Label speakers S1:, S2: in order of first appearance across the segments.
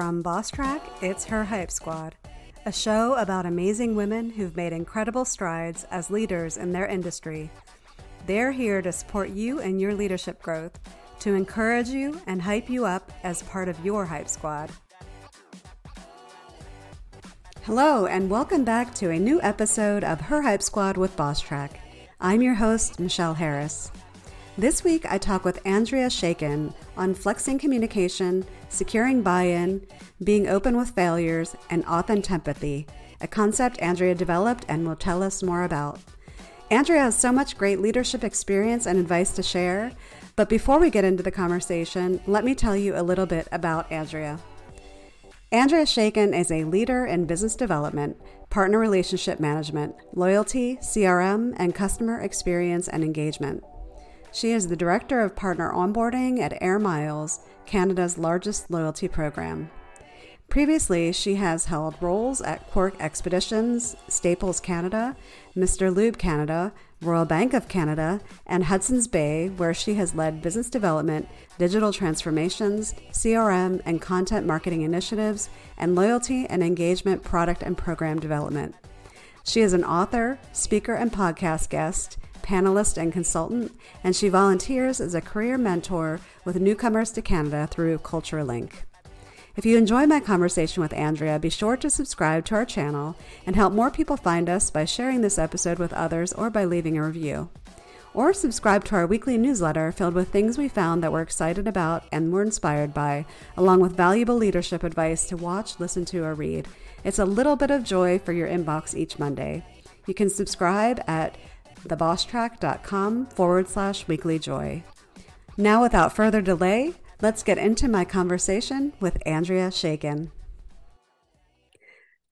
S1: From Boss Track, it's Her Hype Squad, a show about amazing women who've made incredible strides as leaders in their industry. They're here to support you and your leadership growth, to encourage you and hype you up as part of your Hype Squad. Hello, and welcome back to a new episode of Her Hype Squad with Boss Track. I'm your host, Michelle Harris. This week, I talk with Andrea Shaikin on flexing communication, securing buy in, being open with failures, and authentempathy, a concept Andrea developed and will tell us more about. Andrea has so much great leadership experience and advice to share, but before we get into the conversation, let me tell you a little bit about Andrea. Andrea Shaikin is a leader in business development, partner relationship management, loyalty, CRM, and customer experience and engagement. She is the Director of Partner Onboarding at Air Miles, Canada's largest loyalty program. Previously, she has held roles at Quark Expeditions, Staples Canada, Mr. Lube Canada, Royal Bank of Canada, and Hudson's Bay, where she has led business development, digital transformations, CRM and content marketing initiatives, and loyalty and engagement product and program development. She is an author, speaker, and podcast guest, panelist, and consultant, and she volunteers as a career mentor with newcomers to Canada through CultureLink. If you enjoy my conversation with Andrea, be sure to subscribe to our channel and help more people find us by sharing this episode with others or by leaving a review. Or subscribe to our weekly newsletter filled with things we found that we're excited about and were inspired by, along with valuable leadership advice to watch, listen to, or read. It's a little bit of joy for your inbox each Monday. You can subscribe at thebosstrack.com forward slash weekly joy. Now, without further delay, let's get into my conversation with Andrea Shaikin.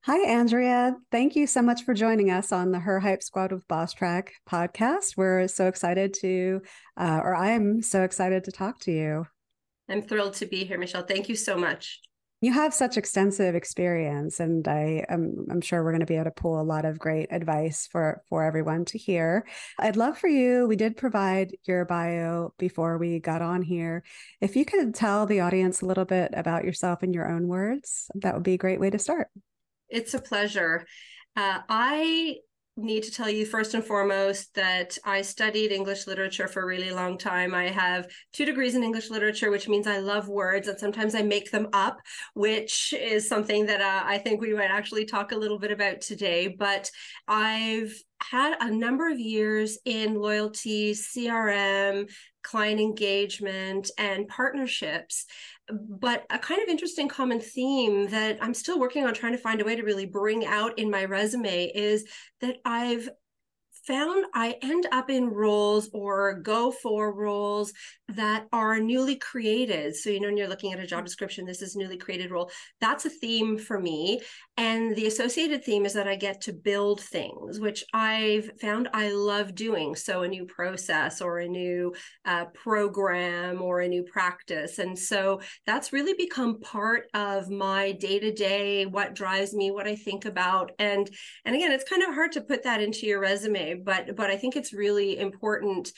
S1: Hi, Andrea. Thank you so much for joining us on the Her Hype Squad with Boss Track podcast. We're so excited to, uh, or I'm so excited to talk to you.
S2: I'm thrilled to be here, Michelle. Thank you so much
S1: you have such extensive experience and i am i'm sure we're going to be able to pull a lot of great advice for for everyone to hear. I'd love for you we did provide your bio before we got on here. If you could tell the audience a little bit about yourself in your own words that would be a great way to start.
S2: It's a pleasure. Uh, i need to tell you first and foremost that I studied English literature for a really long time. I have two degrees in English literature, which means I love words and sometimes I make them up, which is something that uh, I think we might actually talk a little bit about today. But I've had a number of years in loyalty, CRM, client engagement, and partnerships. But a kind of interesting common theme that I'm still working on trying to find a way to really bring out in my resume is that I've found I end up in roles or go for roles that are newly created. So, you know, when you're looking at a job description, this is newly created role. That's a theme for me. And the associated theme is that I get to build things, which I've found I love doing. So, a new process or a new uh, program or a new practice. And so that's really become part of my day to day, what drives me, what I think about. And, and again, it's kind of hard to put that into your resume, but, but I think it's really important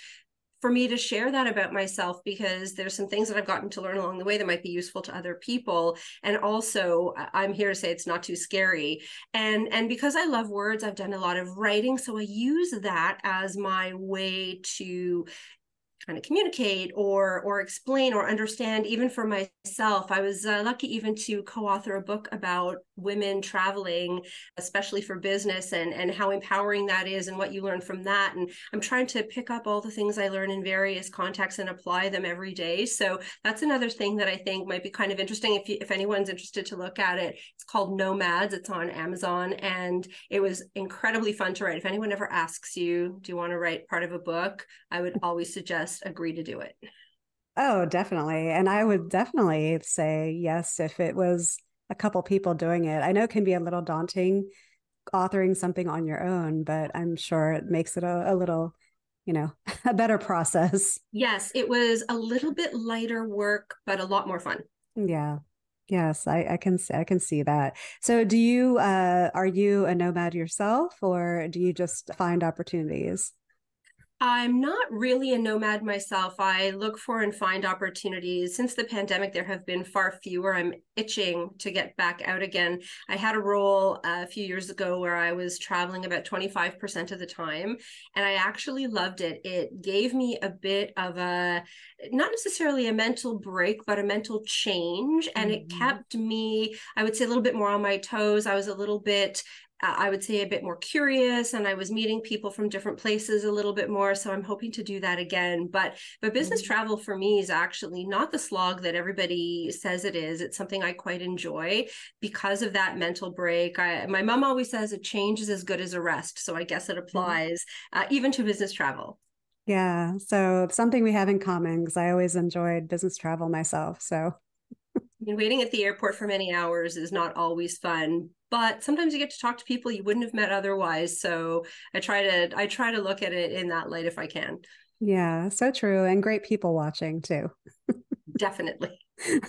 S2: for me to share that about myself because there's some things that I've gotten to learn along the way that might be useful to other people. And also I'm here to say it's not too scary. And and because I love words I've done a lot of writing so I use that as my way to kind of communicate or or explain or understand even for myself. I was uh, lucky even to co-author a book about women traveling especially for business and and how empowering that is and what you learn from that. And i'm trying to pick up all the things i learn in various contexts and apply them every day. So that's another thing that i think might be kind of interesting if you, if anyone's interested to look at it. It's called nomads. It's on amazon and it was incredibly fun to write. If anyone ever asks you do you want to write part of a book? I would always suggest agree to do it.
S1: Oh, definitely. And I would definitely say yes if it was a couple people doing it. I know it can be a little daunting authoring something on your own, but I'm sure it makes it a, a little, you know, a better process.
S2: Yes, it was a little bit lighter work, but a lot more fun.
S1: Yeah. Yes, I, I can I can see that. So do you uh are you a nomad yourself or do you just find opportunities?
S2: I'm not really a nomad myself. I look for and find opportunities. Since the pandemic, there have been far fewer. I'm itching to get back out again. I had a role a few years ago where I was traveling about 25% of the time, and I actually loved it. It gave me a bit of a, not necessarily a mental break, but a mental change. And mm-hmm. it kept me, I would say, a little bit more on my toes. I was a little bit I would say a bit more curious and I was meeting people from different places a little bit more so I'm hoping to do that again but but business mm-hmm. travel for me is actually not the slog that everybody says it is it's something I quite enjoy because of that mental break I, my mom always says a change is as good as a rest so I guess it mm-hmm. applies mm-hmm. uh, even to business travel
S1: yeah so something we have in common because I always enjoyed business travel myself so
S2: I mean, waiting at the airport for many hours is not always fun, but sometimes you get to talk to people you wouldn't have met otherwise. So I try to I try to look at it in that light if I can.
S1: Yeah, so true, and great people watching too.
S2: Definitely.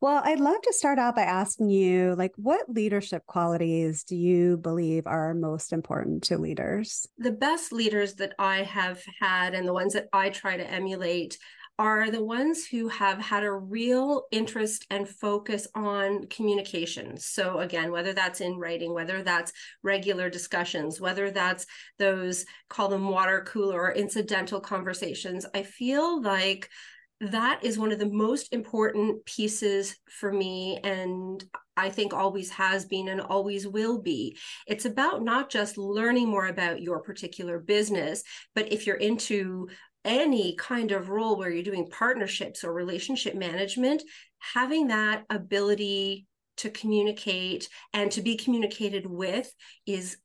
S1: well, I'd love to start out by asking you, like, what leadership qualities do you believe are most important to leaders?
S2: The best leaders that I have had, and the ones that I try to emulate, are the ones who have had a real interest and focus on communication. So, again, whether that's in writing, whether that's regular discussions, whether that's those call them water cooler or incidental conversations, I feel like that is one of the most important pieces for me and I think always has been and always will be. It's about not just learning more about your particular business, but if you're into any kind of role where you're doing partnerships or relationship management, having that ability to communicate and to be communicated with is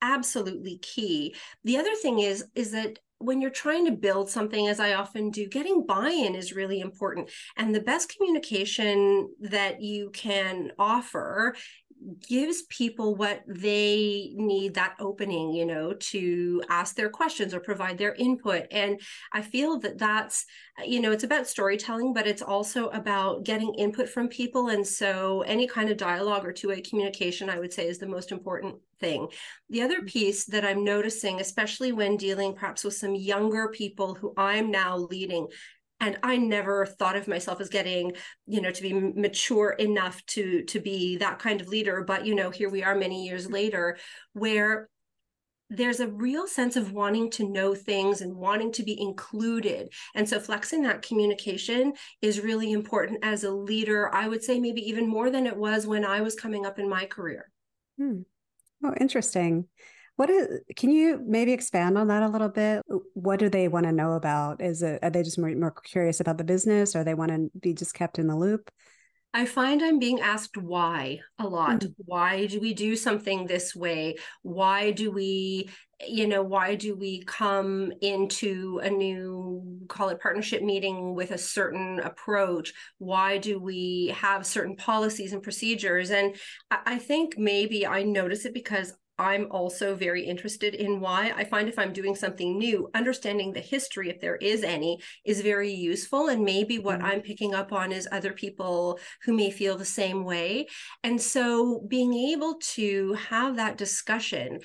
S2: absolutely key. The other thing is is that when you're trying to build something as I often do, getting buy-in is really important. And the best communication that you can offer gives people what they need that opening you know to ask their questions or provide their input and i feel that that's you know it's about storytelling but it's also about getting input from people and so any kind of dialogue or two-way communication i would say is the most important thing the other mm-hmm. piece that i'm noticing especially when dealing perhaps with some younger people who i'm now leading and i never thought of myself as getting you know to be mature enough to to be that kind of leader but you know here we are many years later where there's a real sense of wanting to know things and wanting to be included. And so flexing that communication is really important as a leader. I would say maybe even more than it was when I was coming up in my career.
S1: Hmm. Oh, interesting. What is, can you maybe expand on that a little bit? What do they want to know about? Is it, are they just more, more curious about the business or they want to be just kept in the loop?
S2: I find I'm being asked why a lot. Mm-hmm. Why do we do something this way? Why do we, you know, why do we come into a new, call it partnership meeting with a certain approach? Why do we have certain policies and procedures? And I think maybe I notice it because I'm also very interested in why. I find if I'm doing something new, understanding the history, if there is any, is very useful. And maybe what mm-hmm. I'm picking up on is other people who may feel the same way. And so being able to have that discussion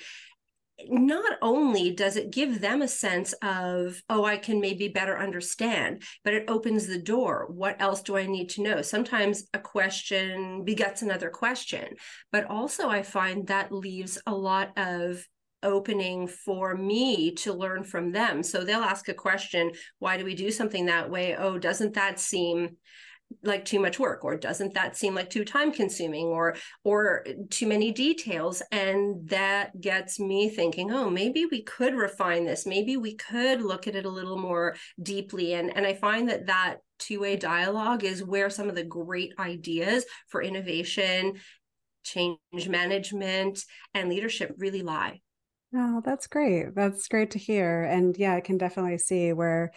S2: not only does it give them a sense of, oh, I can maybe better understand, but it opens the door. What else do I need to know? Sometimes a question begets another question, but also I find that leaves a lot of opening for me to learn from them. So they'll ask a question, why do we do something that way? Oh, doesn't that seem like too much work or doesn't that seem like too time consuming or or too many details and that gets me thinking oh maybe we could refine this maybe we could look at it a little more deeply and and i find that that two-way dialogue is where some of the great ideas for innovation change management and leadership really lie
S1: Oh, that's great. That's great to hear. And yeah, I can definitely see where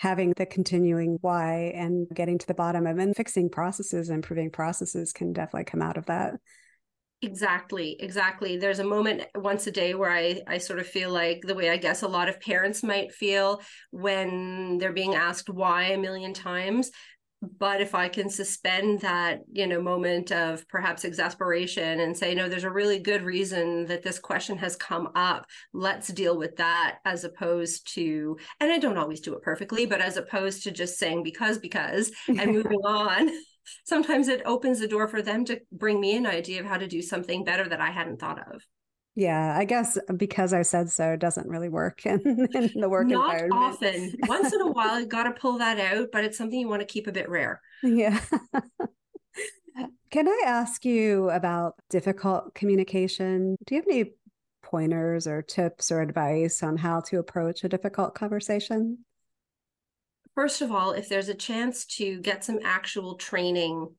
S1: having the continuing why and getting to the bottom of and fixing processes improving processes can definitely come out of that.
S2: Exactly exactly. There's a moment once a day where i i sort of feel like the way i guess a lot of parents might feel when they're being asked why a million times but if i can suspend that you know moment of perhaps exasperation and say no there's a really good reason that this question has come up. Let's deal with that as opposed to and i don't always do it perfectly but as opposed to just saying because because and moving on sometimes it opens the door for them to bring me an idea of how to do something better that i hadn't thought of
S1: yeah, I guess because I said so doesn't really work in, in the work
S2: Not
S1: environment.
S2: often. Once in a while, you got to pull that out, but it's something you want to keep a bit rare.
S1: Yeah. Can I ask you about difficult communication? Do you have any pointers or tips or advice on how to approach a difficult conversation?
S2: First of all, if there's a chance to get some actual training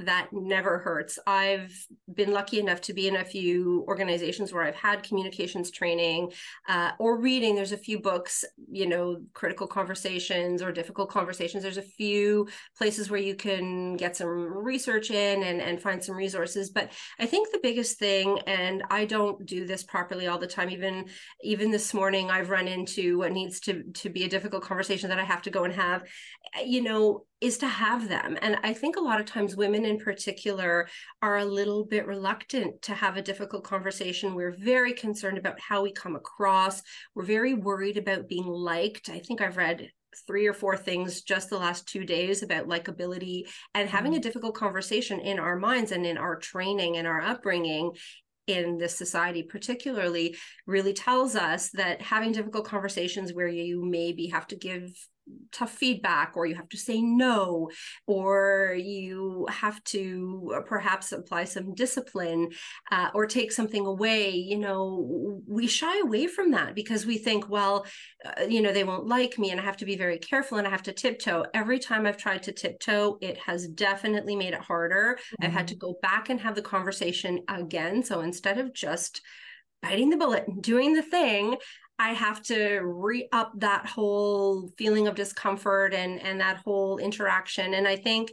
S2: that never hurts. I've been lucky enough to be in a few organizations where I've had communications training uh, or reading. There's a few books, you know, critical conversations or difficult conversations. There's a few places where you can get some research in and, and find some resources. But I think the biggest thing, and I don't do this properly all the time, even even this morning, I've run into what needs to to be a difficult conversation that I have to go and have. You know, is to have them. And I think a lot of times women in particular are a little bit reluctant to have a difficult conversation. We're very concerned about how we come across. We're very worried about being liked. I think I've read three or four things just the last two days about likability and having a mm. difficult conversation in our minds and in our training and our upbringing in this society particularly really tells us that having difficult conversations where you maybe have to give tough feedback or you have to say no or you have to uh, perhaps apply some discipline uh, or take something away you know we shy away from that because we think well uh, you know they won't like me and i have to be very careful and i have to tiptoe every time i've tried to tiptoe it has definitely made it harder mm-hmm. i've had to mm-hmm. go back and have the conversation again so instead of just biting the bullet and doing the thing I have to re up that whole feeling of discomfort and and that whole interaction. And I think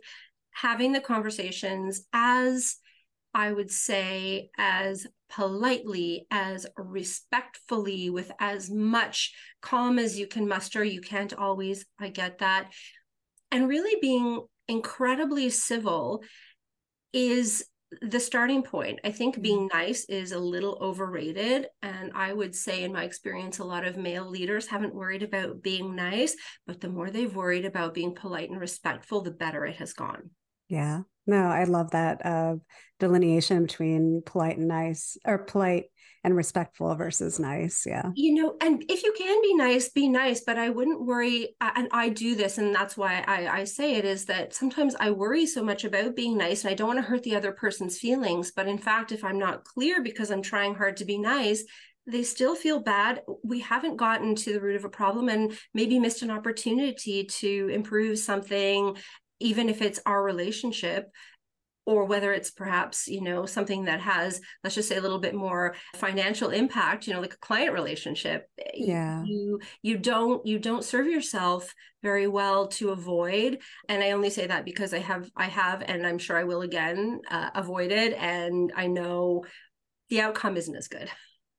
S2: having the conversations as I would say as politely, as respectfully, with as much calm as you can muster. You can't always, I get that. And really being incredibly civil is the starting point. I think mm-hmm. being nice is a little overrated. And I would say, in my experience, a lot of male leaders haven't worried about being nice, but the more they've worried about being polite and respectful, the better it has gone.
S1: Yeah. No, I love that uh, delineation between polite and nice or polite and respectful versus nice. Yeah.
S2: You know, and if you can be nice, be nice, but I wouldn't worry. And I do this, and that's why I, I say it is that sometimes I worry so much about being nice and I don't want to hurt the other person's feelings. But in fact, if I'm not clear because I'm trying hard to be nice, they still feel bad. We haven't gotten to the root of a problem and maybe missed an opportunity to improve something, even if it's our relationship or whether it's perhaps you know something that has let's just say a little bit more financial impact you know like a client relationship
S1: yeah.
S2: you you don't you don't serve yourself very well to avoid. And i only say that because i have i have and i'm sure i will again uh, it, and i know the outcome isn't as good.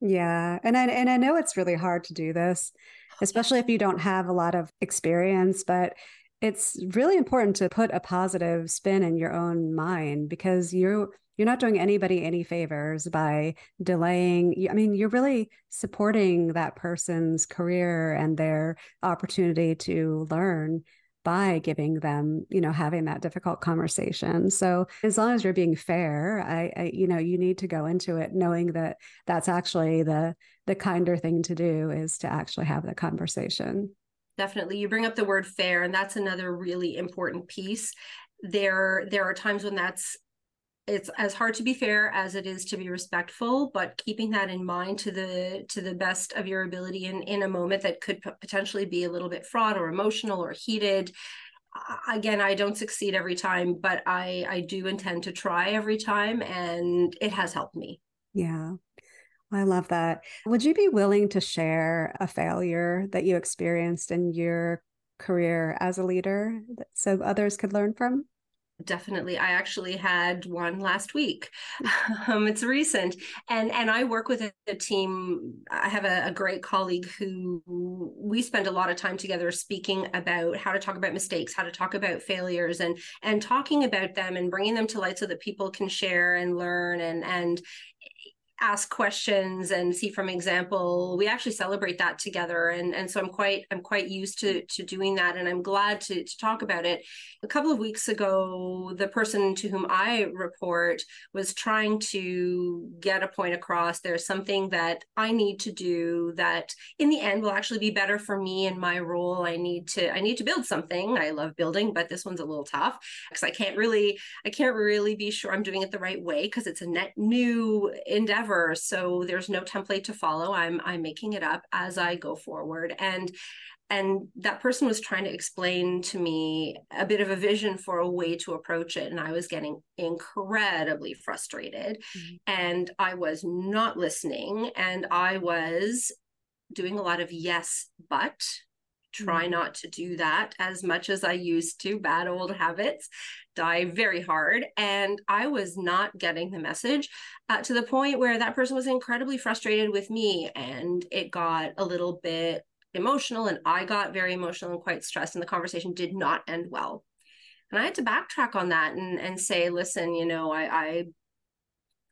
S1: Yeah. And i and i know it's really hard to do this especially if you don't have a lot of experience but it's really important to put a positive spin in your own mind because you're you're not doing anybody any favors by delaying i mean you're really supporting that person's career and their opportunity to learn by giving them you know having that difficult conversation. So as long as you're being fair I, I, you know you need to go into it knowing that that's actually the the kinder thing to do is to actually have the conversation
S2: definitely you bring up the word fair and that's another really important piece. There there are times when that's it's as hard to be fair as it is to be respectful but keeping that in mind to the to the best of your ability in in a moment that could potentially be a little bit fraught or emotional or heated. Again i don't succeed every time but i i do intend to try every time and it has helped me.
S1: Yeah I love that. Would you be willing to share a failure that you experienced in your career as a leader so others could learn from?
S2: definitely i actually had one last week um, it's recent and and i work with a, a team i have a, a, great colleague who we spend a lot of time together speaking about how to talk about mistakes how to talk about failures and and talking about them and bringing them to light so that people can share and learn and and ask questions and see from example. We actually celebrate that together and and so i'm quite i'm quite used to to doing that and i'm glad to to talk about it. A couple of weeks ago the person to whom i report was trying to get a point across. There's something that i need to do that in the end will actually be better for me and my role. I need to i need to build something. I love building but this one's a little tough because i can't really i can't really be sure i'm doing it the right way because it's a net new endeavor so there's no template to follow i'm i'm making it up as i go forward and and that person was trying to explain to me a bit of a vision for a way to approach it and i was getting incredibly frustrated mm-hmm. and i was not listening and i was doing a lot of yes but try mm-hmm. not to do that as much as I used to. Bad old habits die very hard. And I was not getting the message uh, to the point where that person was incredibly frustrated with me. And it got a little bit emotional, and I got very emotional and quite stressed. And the conversation did not end well. And I had to backtrack on that and, and say, listen, you know, I, I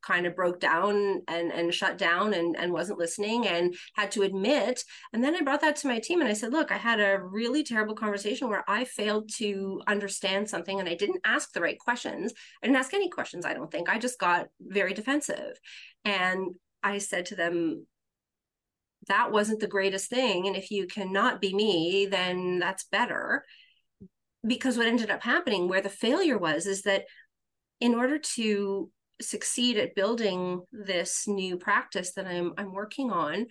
S2: kind of broke down and and shut down and and wasn't listening and had to admit. And then i brought that to my team and i said look i had a really terrible conversation where i failed to understand something and i didn't ask the right questions. I didn't ask any questions i don't think. I just got very defensive. And i said to them that wasn't the greatest thing. And if you cannot be me then that's better. Because what ended up happening where the failure was is that in order to succeed at building this new practice that I'm I'm working on,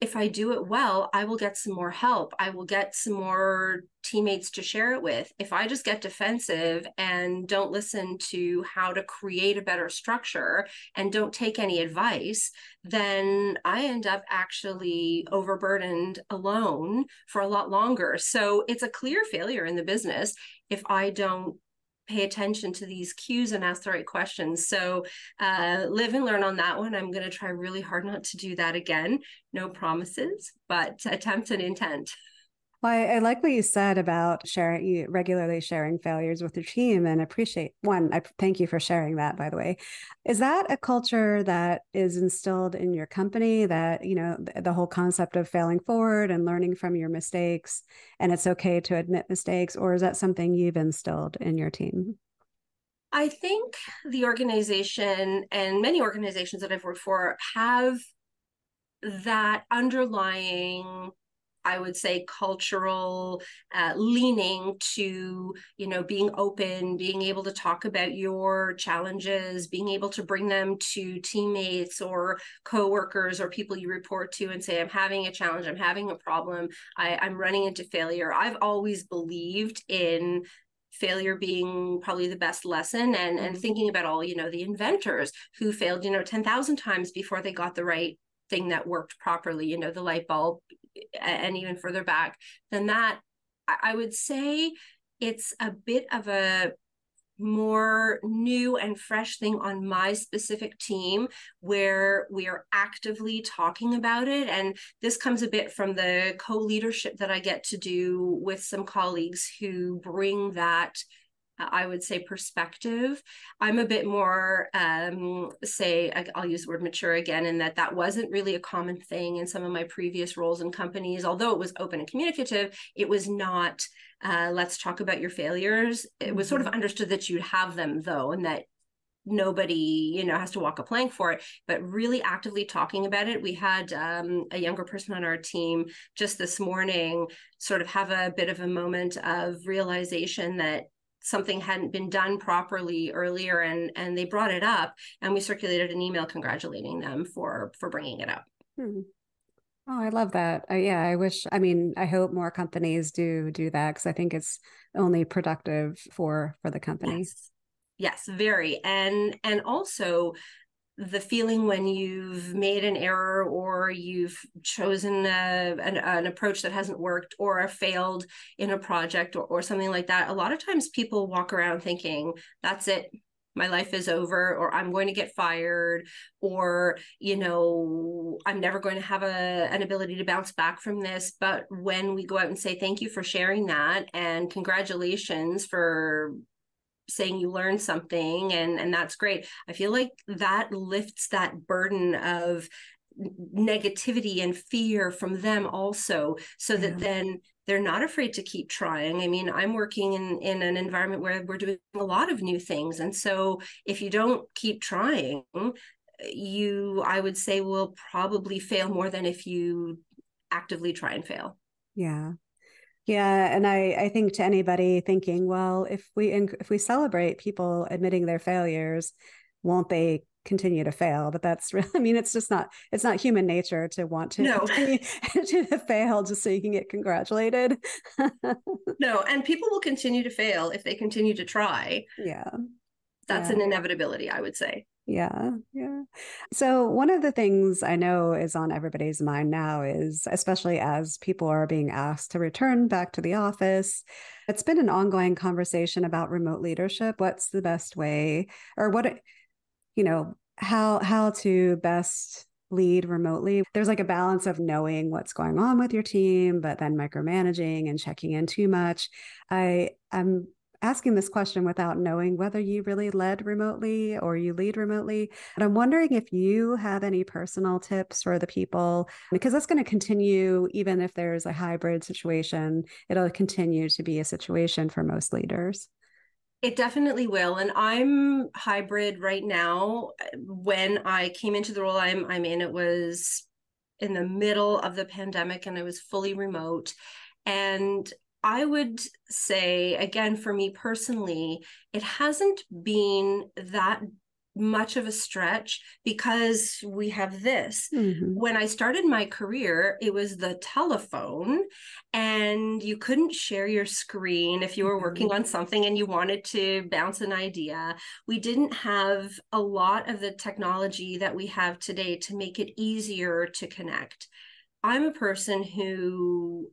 S2: if I do it well, I will get some more help. I will get some more teammates to share it with. If I just get defensive and don't listen to how to create a better structure and don't take any advice, then I end up actually overburdened alone for a lot longer. So it's a clear failure in the business if I don't pay attention to these cues and ask the right questions. So uh, live and learn on that one. I'm going to try really hard not to do that again. No promises, but attempt and intent.
S1: Well, I, I, like what you said about sharing you regularly sharing failures with your team and appreciate one. I thank you for sharing that, by the way. Is that a culture that is instilled in your company that, you know, the, the whole concept of failing forward and learning from your mistakes and it's okay to admit mistakes, or is that something you've instilled in your team?
S2: I think the organization and many organizations that I've worked for have that underlying I would say cultural uh, leaning to you know being open, being able to talk about your challenges, being able to bring them to teammates or coworkers or people you report to and say I'm having a challenge, I'm having a problem, I, I'm running into failure. I've always believed in failure being probably the best lesson and and mm-hmm. thinking about all you know the inventors who failed you know 10,000 times before they got the right thing that worked properly you know the light bulb and even further back than that, I would say it's a bit of a more new and fresh thing on my specific team where we are actively talking about it. And this comes a bit from the co leadership that I get to do with some colleagues who bring that I would say perspective. I'm a bit more, um, say, I'll use the word mature again, in that that wasn't really a common thing in some of my previous roles in companies. Although it was open and communicative, it was not, uh, let's talk about your failures. It was sort of mm-hmm. understood that you'd have them though, and that nobody you know has to walk a plank for it but really actively talking about it we had um, a younger person on our team just this morning sort of have a bit of a moment of realization that something hadn't been done properly earlier and and they brought it up and we circulated an email congratulating them for for bringing it up hmm.
S1: oh i love that uh, yeah i wish i mean i hope more companies do do that because i think it's only productive for for the companies.
S2: yes. yes very and and also the feeling when you've made an error or you've chosen a, an, an, approach that hasn't worked or failed in a project or, or something like that a lot of times people walk around thinking that's it. My life is over or i'm going to get fired or you know i'm never going to have a, an ability to bounce back from this. But when we go out and say thank you for sharing that and congratulations for saying you learned something and and that's great. I feel like that lifts that burden of negativity and fear from them also so yeah. that then they're not afraid to keep trying. I mean i'm working in in an environment where we're doing a lot of new things and so if you don't keep trying you i would say will probably fail more than if you actively try and fail.
S1: Yeah yeah, and I I think to anybody thinking, well, if we if we celebrate people admitting their failures, won't they continue to fail? But that's really, I mean, it's just not it's not human nature to want to
S2: no.
S1: to fail just so you can get congratulated.
S2: no, and people will continue to fail if they continue to try.
S1: Yeah.
S2: That's yeah. an inevitability, I would say.
S1: Yeah, yeah. So, one of the things I know is on everybody's mind now is, especially as people are being asked to return back to the office, it's been an ongoing conversation about remote leadership. What's the best way, or what, you know, how how to best lead remotely. There's like a balance of knowing what's going on with your team, but then micromanaging and checking in too much. I am asking this question without knowing whether you really led remotely or you lead remotely. And I'm wondering if you have any personal tips for the people, because that's going to continue, even if there's a hybrid situation, it'll continue to be a situation for most leaders.
S2: It definitely will. And I'm hybrid right now. When I came into the role I'm I'm in, it was in the middle of the pandemic and I was fully remote. And I would say, again, for me personally, it hasn't been that much of a stretch because we have this. Mm-hmm. When I started my career, it was the telephone, and you couldn't share your screen if you were working mm-hmm. on something and you wanted to bounce an idea. We didn't have a lot of the technology that we have today to make it easier to connect. I'm a person who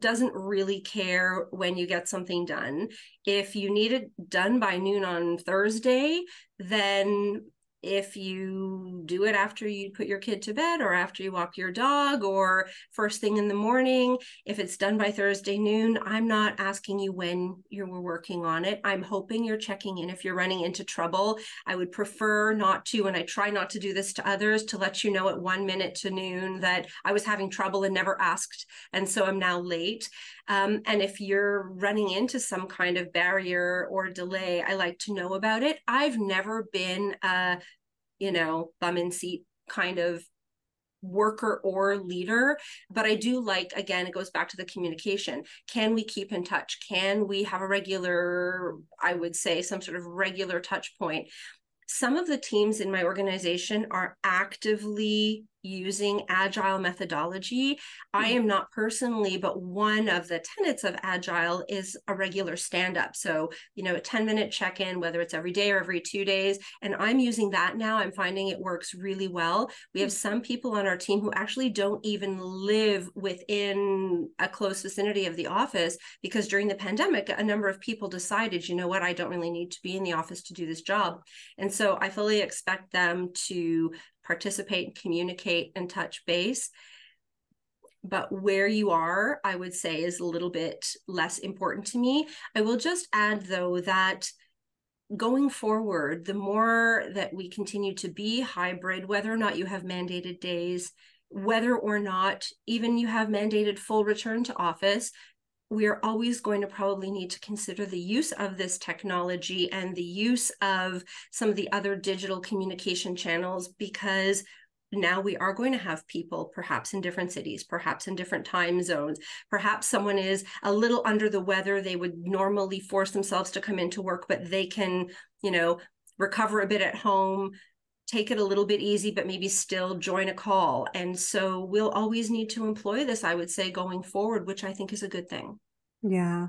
S2: doesn't really care when you get something done. If you need it done by noon on Thursday, then if you do it after you put your kid to bed or after you walk your dog or first thing in the morning if it's done by thursday noon i'm not asking you when you were working on it. I'm hoping you're checking in. If you're running into trouble i would prefer not to and i try not to do this to others to let you know at one minute to noon that i was having trouble and never asked and so i'm now late um, and if you're running into some kind of barrier or delay, I like to know about it. I've never been a, you know, bum in seat kind of worker or leader but i do like again it goes back to the communication. Can we keep in touch? Can we have a regular i would say some sort of regular touch point? Some of the teams in my organization are actively using agile methodology. I hmm. am not personally, but one of the tenets of agile is a regular stand up. So, you know, a 10 minute check in, whether it's every day or every two days. And I'm using that now. I'm finding it works really well. We have hmm. some people on our team who actually don't even live within a close vicinity of the office because during the pandemic, a number of people decided, you know what, I don't really need to be in the office to do this job. And so I fully expect them to participate, communicate, and touch base. But where you are, I would say, is a little bit less important to me. I will just add, though, that going forward, the more that we continue to be hybrid, whether or not you have mandated days, whether or not even you have mandated full return to office, we are always going to probably need to consider the use of this technology and the use of some of the other digital communication channels because now we are going to have people perhaps in different cities perhaps in different time zones. Perhaps someone is a little under the weather they would normally force themselves to come into work but they can you know recover a bit at home take it a little bit easy, but maybe still join a call. And so we'll always need to employ this, I would say, going forward, which I think is a good thing.
S1: Yeah.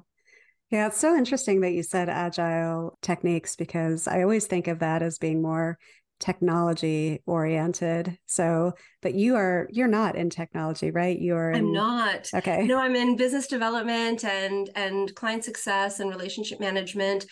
S1: Yeah, it's so interesting that you said agile techniques because I always think of that as being more technology oriented. So, but you are you're not in technology, right? You're in...
S2: I'm not.
S1: Okay.
S2: No, I'm in business development and and client success and relationship management,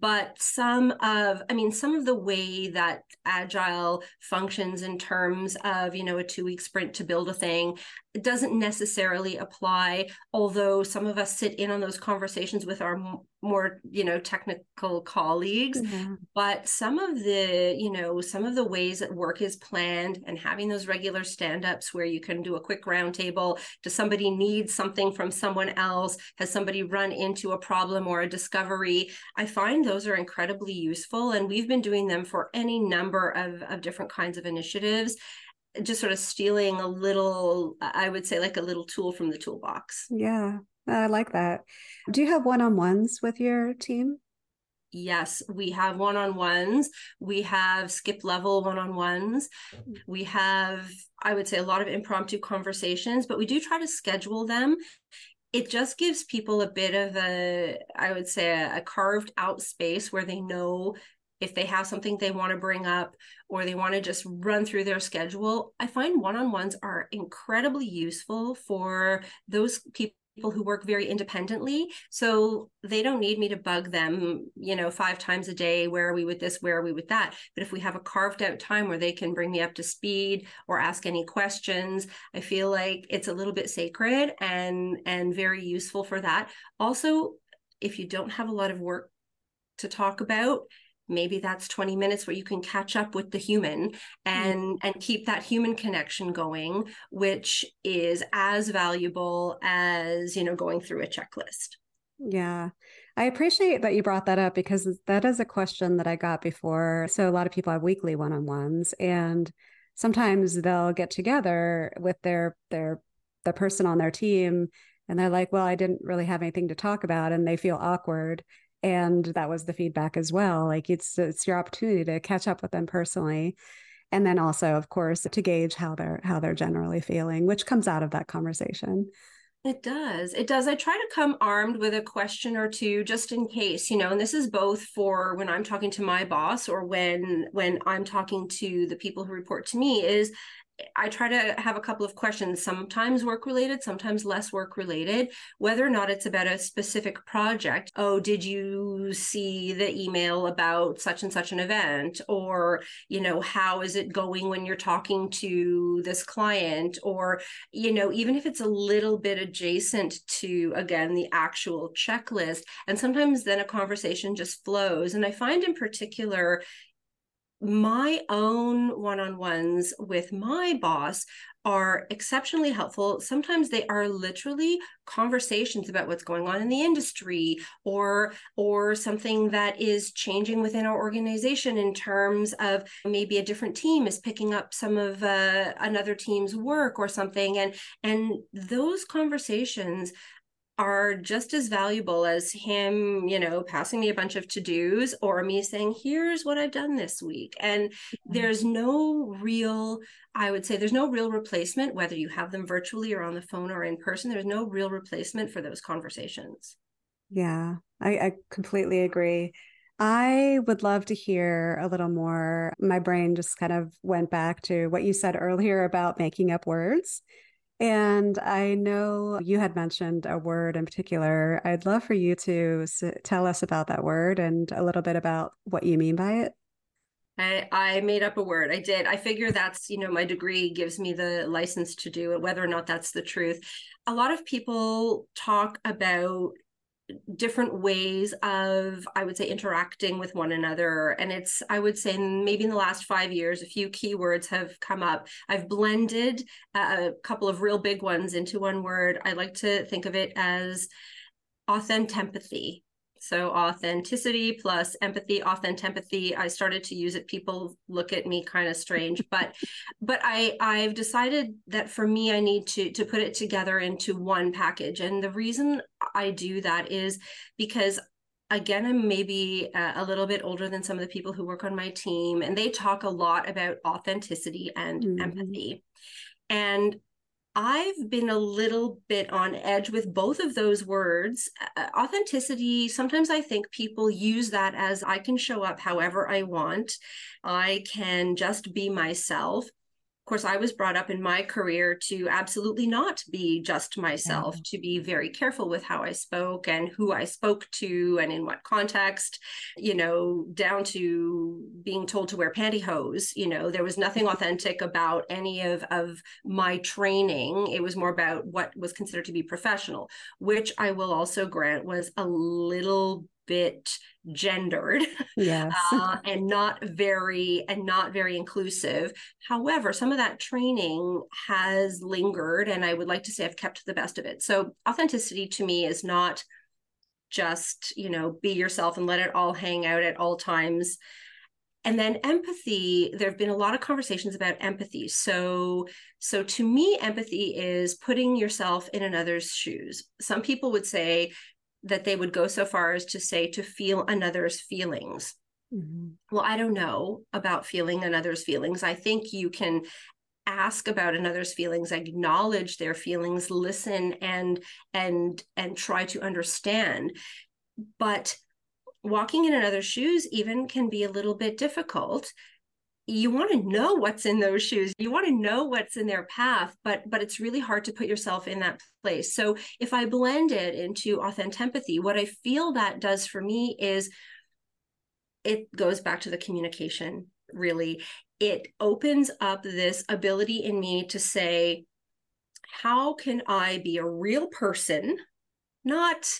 S2: but some of I mean some of the way that agile functions in terms of, you know, a 2-week sprint to build a thing doesn't necessarily apply although some of us sit in on those conversations with our more you know technical colleagues. Mm-hmm. but some of the you know some of the ways that work is planned and having those regular stand-ups where you can do a quick roundtable. Does somebody need something from someone else? Has somebody run into a problem or a discovery? I find those are incredibly useful and we've been doing them for any number of, of different kinds of initiatives just sort of stealing a little i would say like a little tool from the toolbox.
S1: Yeah i like that. Do you have one-on-ones with your team?
S2: Yes we have one-on-ones. We have skip level one-on-ones. We have i would say a lot of impromptu conversations but we do try to schedule them it just gives people a bit of a i would say a, a carved out space where they know if they have something they want to bring up or they want to just run through their schedule, I find one on ones are incredibly useful for those people who work very independently. So they don't need me to bug them you know five times a day where are we with this where are we with that? But if we have a carved out time where they can bring me up to speed or ask any questions i feel like it's a little bit sacred and and very useful for that. Also if you don't have a lot of work to talk about maybe that's 20 minutes where you can catch up with the human and mm. and keep that human connection going which is as valuable as you know going through a checklist.
S1: Yeah. I appreciate that you brought that up because that is a question that i got before. So a lot of people have weekly one-on-ones and sometimes they'll get together with their their the person on their team and they're like well i didn't really have anything to talk about and they feel awkward and that was the feedback as well like it's it's your opportunity to catch up with them personally and then also of course to gauge how they're how they're generally feeling which comes out of that conversation
S2: it does. It does. I try to come armed with a question or two just in case, you know, and this is both for when I'm talking to my boss or when when I'm talking to the people who report to me is I try to have a couple of questions, sometimes work related, sometimes less work related, whether or not it's about a specific project. Oh, did you see the email about such and such an event? Or, you know, how is it going when you're talking to this client? Or, you know, even if it's a little bit adjacent to, again, the actual checklist. And sometimes then a conversation just flows. And I find in particular, my own one on ones with my boss are exceptionally helpful. Sometimes they are literally conversations about what's going on in the industry or or something that is changing within our organization in terms of maybe a different team is picking up some of uh, another team's work or something and and those conversations are just as valuable as him, you know, passing me a bunch of to dos or me saying, here's what I've done this week. And mm-hmm. there's no real, I would say, there's no real replacement, whether you have them virtually or on the phone or in person, there's no real replacement for those conversations.
S1: Yeah, I, I completely agree. I would love to hear a little more. My brain just kind of went back to what you said earlier about making up words and I know you had mentioned a word in particular. I'd love for you to tell us about that word and a little bit about what you mean by it.
S2: I, I made up a word. I did. I figure that's, you know, my degree gives me the license to do it, whether or not that's the truth. A lot of people talk about different ways of i would say interacting with one another. And it's i would say maybe in the last five years a few keywords have come up. I've blended a couple of real big ones into one word. I like to think of it as authentempathy so authenticity plus empathy, authentempathy. I started to use it. People look at me kind of strange, but but I I've decided that for me I need to to put it together into one package. And the reason I do that is because again i'm maybe a little bit older than some of the people who work on my team and they talk a lot about authenticity and mm-hmm. empathy and I've been a little bit on edge with both of those words. Authenticity, sometimes I think people use that as I can show up however I want, I can just be myself course, I was brought up in my career to absolutely not be just myself, yeah. to be very careful with how I spoke and who I spoke to and in what context, you know, down to being told to wear pantyhose. You know, there was nothing authentic about any of, of my training. It was more about what was considered to be professional, which I will also grant was a little bit gendered
S1: yes. uh,
S2: and not very and not very inclusive. However some of that training has lingered and i would like to say i've kept the best of it. So authenticity to me is not just you know be yourself and let it all hang out at all times. And then empathy there have been a lot of conversations about empathy. So so to me empathy is putting yourself in another's shoes. Some people would say that they would go so far as to say to feel another's feelings. Mm-hmm. Well, I don't know about feeling another's feelings. I think you can ask about another's feelings acknowledge their feelings listen and and and try to understand but walking in another's shoes even can be a little bit difficult you want to know what's in those shoes you want to know what's in their path but but it's really hard to put yourself in that place. So if i blend it into authentic empathy what i feel that does for me is it goes back to the communication really. It opens up this ability in me to say how can i be a real person not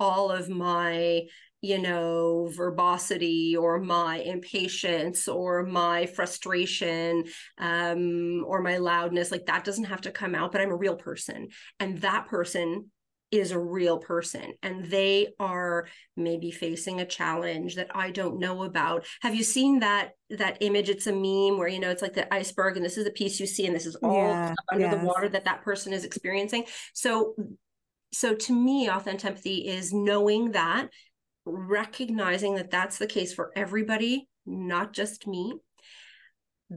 S2: all of my you know, verbosity or my impatience or my frustration um, or my loudness. Like that doesn't have to come out, but I'm a real person. And that person is a real person and they are maybe facing a challenge that I don't know about. Have you seen that that image it's a meme where you know it's like the iceberg and this is the piece you see and this is all yeah, under yes. the water that that person is experiencing. So so to me authentic empathy is knowing that recognizing that that's the case for everybody, not just me.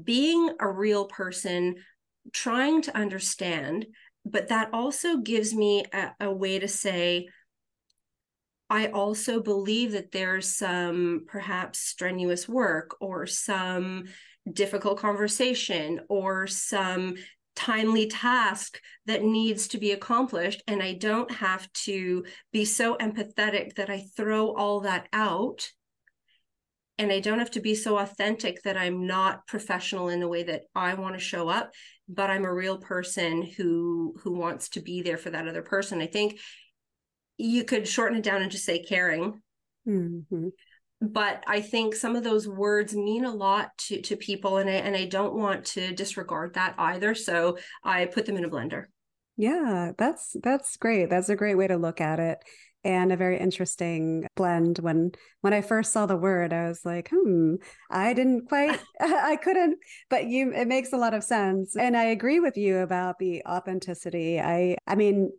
S2: Being a real person, trying to understand, but that also gives me a, a way to say, I also believe that there's some perhaps strenuous work or some difficult conversation or some timely task that needs to be accomplished and i don't have to be so empathetic that i throw all that out and i don't have to be so authentic that i'm not professional in the way that i want to show up but i'm a real person who who wants to be there for that other person. I think you could shorten it down and just say caring. Mm-hmm but I think some of those words mean a lot to to people, and I and I don't want to disregard that either. So I put them in a blender.
S1: Yeah, that's that's great. That's a great way to look at it and a very interesting blend. When when i first saw the word i was like hmm i didn't quite i couldn't but you it makes a lot of sense. And i agree with you about the authenticity. I i mean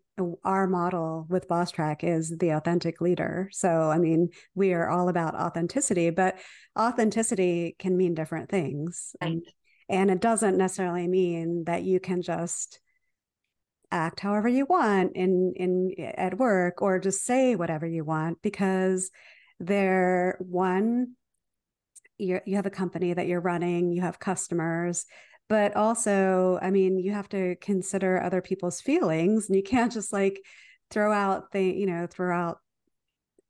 S1: our model with boss track is the authentic leader. So i mean we are all about authenticity but authenticity can mean different things. Right. and, and it doesn't necessarily mean that you can just act however you want in in eh, at work or just say whatever you want because they're one you you have a company that you're running you have customers but also i mean you have to consider other people's feelings and you can't just like throw out the you know throw out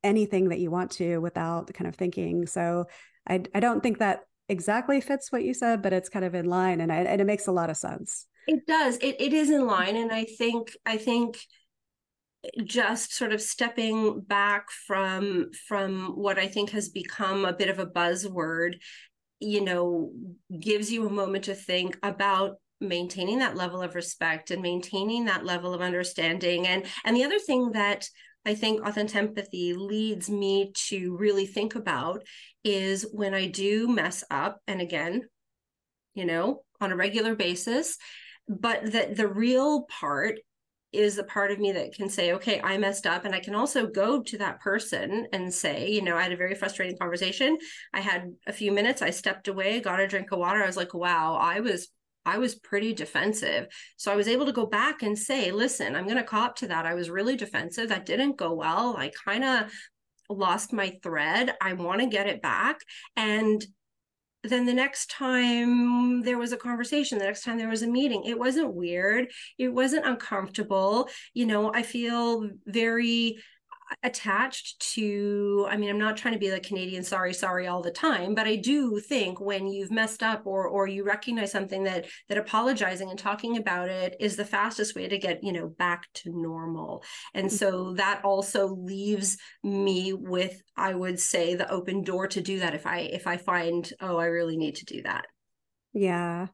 S1: anything that you want to without kind of thinking. So i i don't think that exactly fits what you said but it's kind of in line and, I, and it makes a lot of sense
S2: it does. It it is in line, and I think I think just sort of stepping back from from what I think has become a bit of a buzzword, you know, gives you a moment to think about maintaining that level of respect and maintaining that level of understanding. And and the other thing that I think authentic empathy leads me to really think about is when I do mess up, and again, you know, on a regular basis, but that the real part is the part of me that can say, okay, I messed up. And I can also go to that person and say, you know, I had a very frustrating conversation. I had a few minutes, I stepped away, got a drink of water. I was like, wow, I was I was pretty defensive. So I was able to go back and say, listen, I'm going to cop to that. I was really defensive. That didn't go well. I kind of lost my thread. I want to get it back. And then the next time there was a conversation, the next time there was a meeting, it wasn't weird. It wasn't uncomfortable. You know, I feel very attached to i mean i'm not trying to be like canadian sorry sorry all the time but i do think when you've messed up or or you recognize something that that apologizing and talking about it is the fastest way to get you know back to normal. And mm-hmm. so that also leaves me with i would say the open door to do that if i if i find oh i really need to do that.
S1: Yeah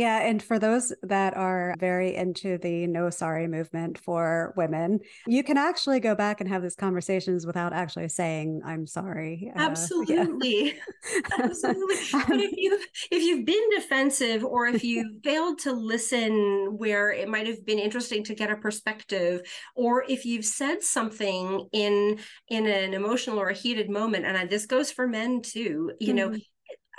S1: yeah, and for those that are very into the no sorry movement for women, you can actually go back and have these conversations without actually saying I'm sorry.
S2: Absolutely. Uh, yeah. Absolutely. but if you if you've been defensive or if you failed to listen where it might have been interesting to get a perspective or if you've said something in in an emotional or a heated moment and this goes for men too, you mm-hmm. know,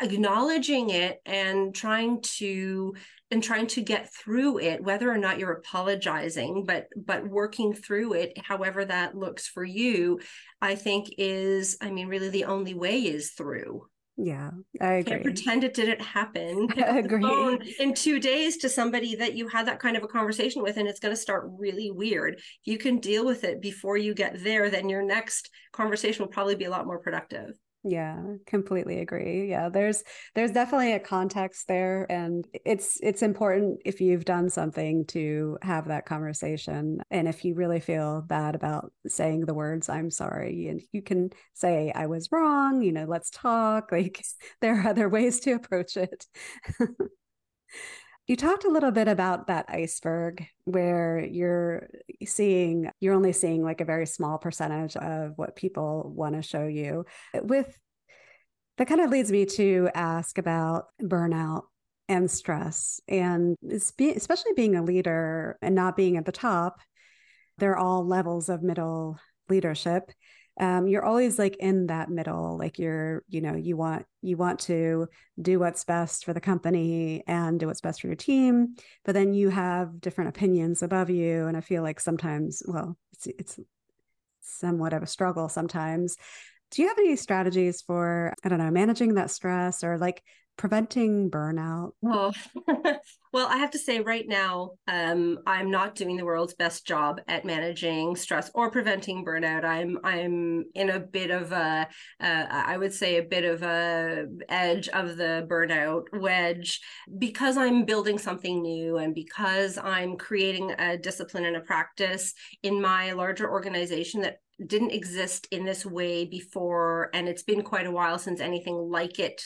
S2: acknowledging it and trying to and trying to get through it whether or not you're apologizing but but working through it however that looks for you i think is i mean really the only way is through
S1: yeah, I agree.
S2: Can't pretend it didn't happen. I agree. in two days to somebody that you had that kind of a conversation with, and it's going to start really weird. If you can deal with it before you get there, then your next conversation will probably be a lot more productive.
S1: Yeah, completely agree. Yeah, there's there's definitely a context there and it's it's important if you've done something to have that conversation and if you really feel bad about saying the words I'm sorry and you can say I was wrong, you know, let's talk. Like there are other ways to approach it. You talked a little bit about that iceberg where you're seeing, you're only seeing like a very small percentage of what people want to show you. With that kind of leads me to ask about burnout and stress. And especially being a leader and not being at the top, they're all levels of middle leadership um, you're always like in that middle like you're you know you want you want to do what's best for the company and do what's best for your team but then you have different opinions above you and i feel like sometimes well it's it's somewhat of a struggle sometimes. Do you have any strategies for i don't know managing that stress or like preventing burnout?
S2: Oh, well, I have to say right now, um, I'm not doing the world's best job at managing stress or preventing burnout. I'm I'm in a bit of a, uh, I would say a bit of a edge of the burnout wedge because I'm building something new and because I'm creating a discipline and a practice in my larger organization that didn't exist in this way before and it's been quite a while since anything like it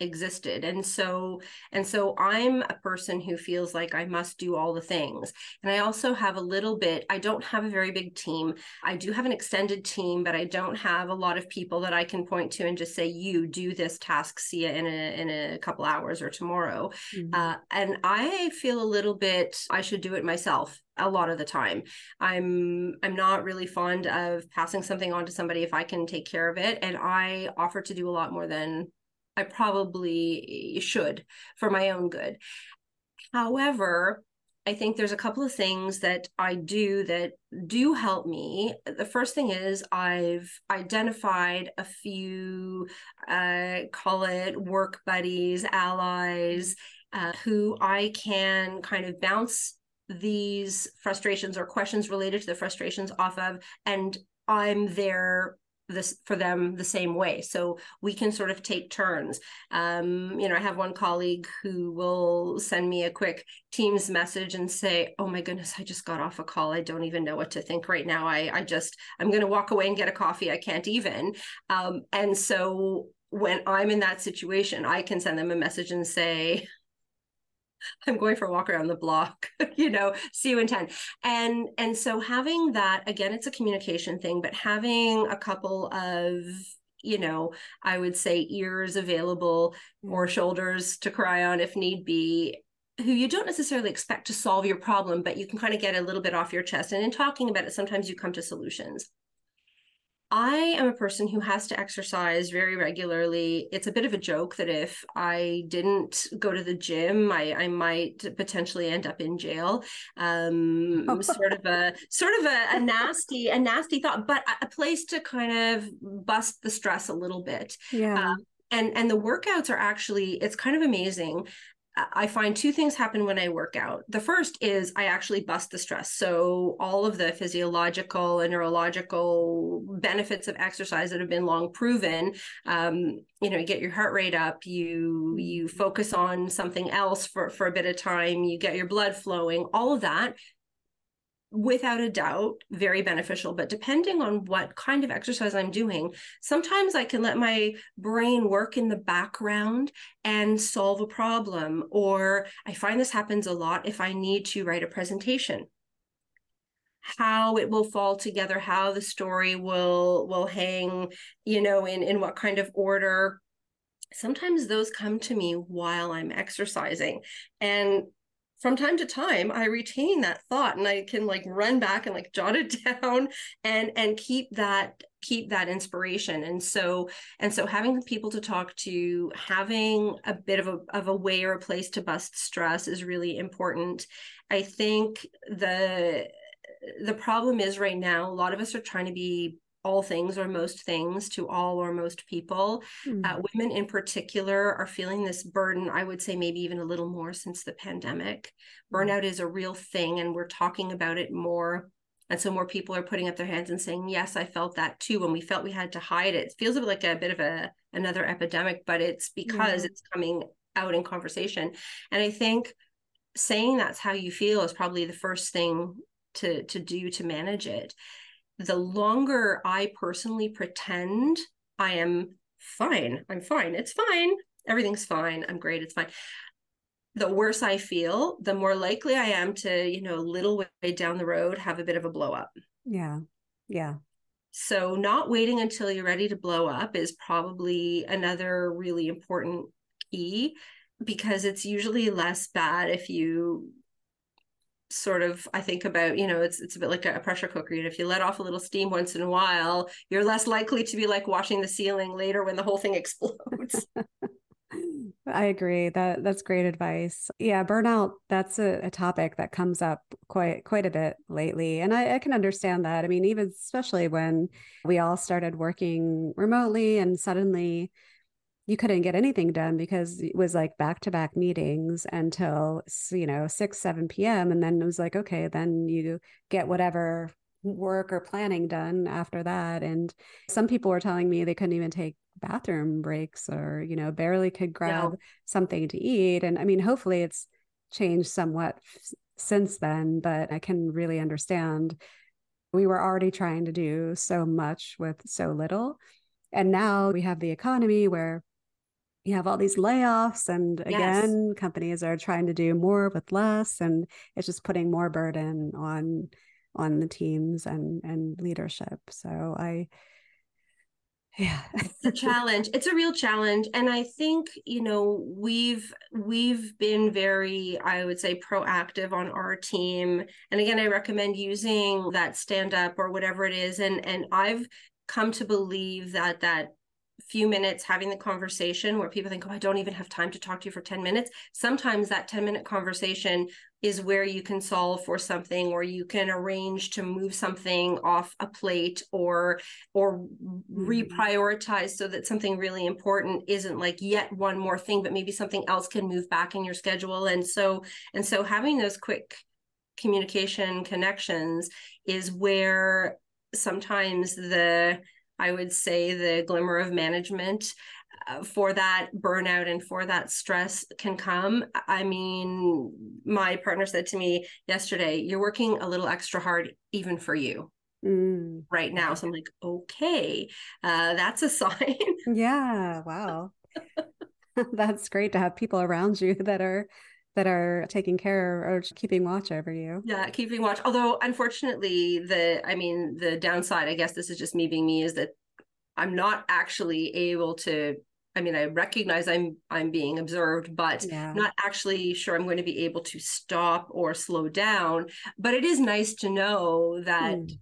S2: existed. And so and so i'm a person who feels like i must do all the things. And i also have a little bit i don't have a very big team. I do have an extended team but i don't have a lot of people that i can point to and just say you do this task see you in a in a couple hours or tomorrow. Mm-hmm. uh, and i feel a little bit i should do it myself a lot of the time. I'm i'm not really fond of passing something on to somebody if i can take care of it and i offer to do a lot more than I probably should for my own good. However, I think there's a couple of things that I do that do help me. The first thing is I've identified a few, uh, call it work buddies, allies, uh, who I can kind of bounce these frustrations or questions related to the frustrations off of. And I'm there this for them the same way. So we can sort of take turns. Um, you know i have one colleague who will send me a quick teams message and say oh my goodness i just got off a call. I don't even know what to think right now. I i just i'm going to walk away and get a coffee. I can't even. Um, and so when i'm in that situation i can send them a message and say I'm going for a walk around the block, you know, see you in 10. And and so having that again, it's a communication thing, but having a couple of you know, I would say ears available or mm. shoulders to cry on if need be, who you don't necessarily expect to solve your problem, but you can kind of get a little bit off your chest. And in talking about it, sometimes you come to solutions. I am a person who has to exercise very regularly. It's a bit of a joke that if I didn't go to the gym, I, I might potentially end up in jail. Um, sort of a sort of a, a nasty a nasty thought, but a place to kind of bust the stress a little bit.
S1: Yeah. Um,
S2: and and the workouts are actually it's kind of amazing I find two things happen when I work out. The first is I actually bust the stress. So all of the physiological and neurological benefits of exercise that have been long proven, um, you know, you get your heart rate up, you you focus on something else for for a bit of time, you get your blood flowing, all of that without a doubt very beneficial but depending on what kind of exercise i'm doing sometimes i can let my brain work in the background and solve a problem or i find this happens a lot if i need to write a presentation. How it will fall together how the story will will hang you know in in what kind of order. Sometimes those come to me while i'm exercising and from time to time i retain that thought and i can like run back and like jot it down and and keep that keep that inspiration. And so and so having people to talk to having a bit of a of a way or a place to bust stress is really important. I think the the problem is right now a lot of us are trying to be all things or most things to all or most people. Mm. Uh, women in particular are feeling this burden, I would say maybe even a little more since the pandemic. Hmm. Burnout is a real thing, and we're talking about it more. And so more people are putting up their hands and saying, Yes, I felt that too. When we felt we had to hide it, it feels a bit like a bit of a another epidemic, but it's because yeah. it's coming out in conversation. And I think saying that's how you feel is probably the first thing to to do to manage it the longer I personally pretend I am fine, I'm fine, it's fine, everything's fine, I'm great, it's fine. The worse I feel, the more likely I am to, you know, a little way down the road have a bit of a blow up.
S1: Yeah. Yeah.
S2: So, not waiting until you're ready to blow up is probably another really important key because it's usually less bad if you sort of i think about you know it's it's a bit like a pressure cooker and if you let off a little steam once in a while you're less likely to be like washing the ceiling later when the whole thing explodes
S1: I agree that that's great advice. Yeah, burnout that's a, a, topic that comes up quite quite a bit lately, and I, I can understand that. I mean, even especially when we all started working remotely, and suddenly you couldn't get anything done because it was like back to back meetings until you know 6 7 p.m and then it was like okay then you get whatever work or planning done after that and some people were telling me they couldn't even take bathroom breaks or you know barely could grab something to eat and i mean hopefully it's changed somewhat f- since then but i can really understand. We were already trying to do so much with so little and now we have the economy where you have all these layoffs and again yes. companies are trying to do more with less and it's just putting more burden on on the teams and and leadership. So i yeah.
S2: It's a challenge. It's a real challenge and i think you know we've we've been very i would say proactive on our team. And again i recommend using that stand up or whatever it is and and i've come to believe that that few minutes having the conversation where people think, oh, I don't even have time to talk to you for 10 minutes. Sometimes that 10 minute conversation is where you can solve for something or you can arrange to move something off a plate or or mm-hmm. reprioritize so that something really important isn't like yet one more thing but maybe something else can move back in your schedule and so and so having those quick communication connections is where sometimes the I would say the glimmer of management uh, for that burnout and for that stress can come. I mean, my partner said to me yesterday, You're working a little extra hard, even for you. Mm. Right now. So I'm like, okay, uh, that's a sign.
S1: yeah. Wow. that's great to have people around you that are that are taking care or keeping watch over you.
S2: Yeah, keeping watch. Although unfortunately, the I mean, the downside, I guess this is just me being me, is that I'm not actually able to I mean, I recognize I'm I'm being observed, but yeah. not actually sure I'm going to be able to stop or slow down. But it is nice to know that mm.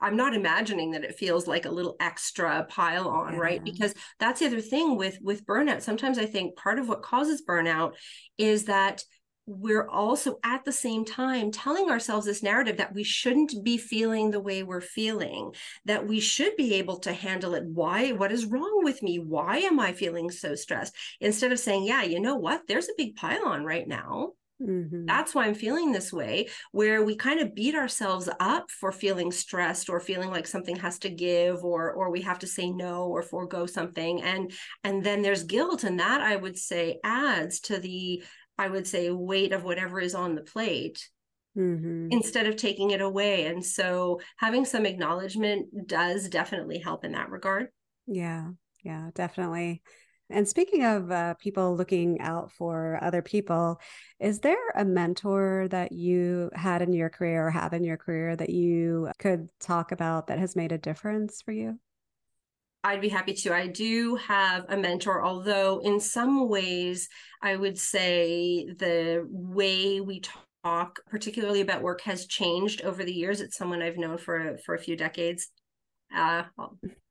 S2: I'm not imagining that it feels like a little extra pile on, yeah. right? Because that's the other thing with with burnout. Sometimes I think part of what causes burnout is that we're also at the same time telling ourselves this narrative that we shouldn't be feeling the way we're feeling that we should be able to handle it why what is wrong with me why am i feeling so stressed instead of saying yeah you know what there's a big pile on right now Mm-hmm. That's why I'm feeling this way, where we kind of beat ourselves up for feeling stressed or feeling like something has to give or or we have to say no or forego something. And and then there's guilt. And that I would say adds to the, I would say, weight of whatever is on the plate. Mm-hmm. Instead of taking it away. And so having some acknowledgement does definitely help in that regard.
S1: Yeah, yeah, definitely. And speaking of uh, people looking out for other people, is there a mentor that you had in your career or have in your career that you could talk about that has made a difference for you?
S2: I'd be happy to. I do have a mentor, although in some ways, I would say the way we talk, particularly about work, has changed over the years. It's someone I've known for for a few decades. Uh,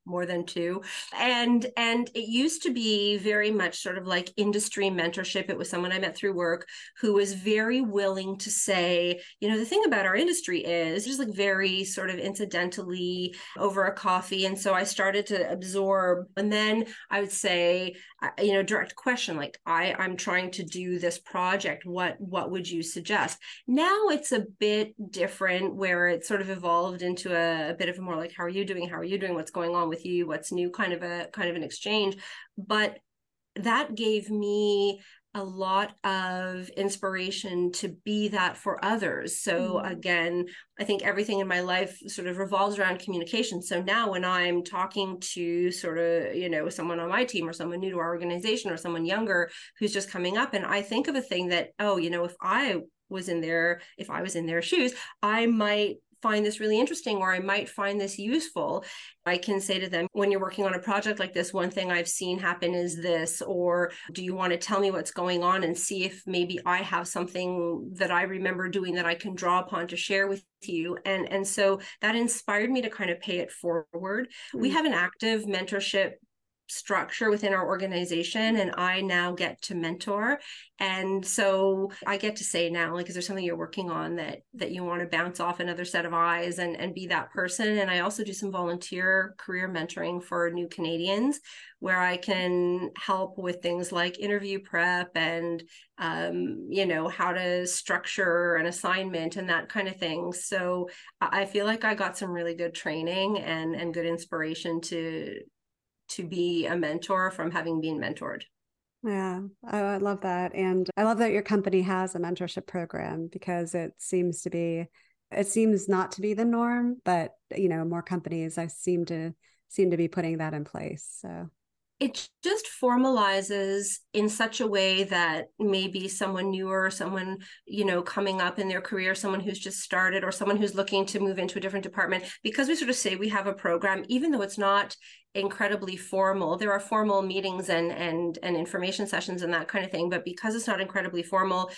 S2: more than two. And and it used to be very much sort of like industry mentorship. It was someone i met through work who was very willing to say you know the thing about our industry is just like very sort of incidentally over a coffee. And so i started to absorb. And then i would say uh, you know direct question like i i'm trying to do this project. What what would you suggest? Now it's a bit different where it sort of evolved into a, a bit of a more like how are you doing? How are you doing? What's going on with with you what's new kind of a kind of an exchange but that gave me a lot of inspiration to be that for others. So mm-hmm. again, I think everything in my life sort of revolves around communication. So now when I'm talking to sort of, you know, someone on my team or someone new to our organization or someone younger who's just coming up and I think of a thing that, oh, you know, if I was in their if I was in their shoes, I might find this really interesting or I might find this useful. I can say to them, when you're working on a project like this, one thing I've seen happen is this, or do you want to tell me what's going on and see if maybe I have something that I remember doing that I can draw upon to share with you and and so that inspired me to kind of pay it forward mm-hmm. we mm. have an active mentorship structure within our organization and I now get to mentor. And so I get to say now like is there something you're working on that that you want to bounce off another set of eyes and and be that person? And I also do some volunteer career mentoring for new Canadians where I can help with things like interview prep and um, you know how to structure an assignment and that kind of thing. So I feel like I got some really good training and and good inspiration to to be a mentor from having been mentored.
S1: Yeah, oh, I love that. And I love that your company has a mentorship program because it seems to be, it seems not to be the norm, but you know, more companies I seem to seem to be putting that in place. So
S2: it just formalizes in such a way that maybe someone newer someone you know coming up in their career someone who's just started or someone who's looking to move into a different department because we sort of say we have a program even though it's not incredibly formal. There are formal meetings and and and information sessions and that kind of thing but because it's not incredibly formal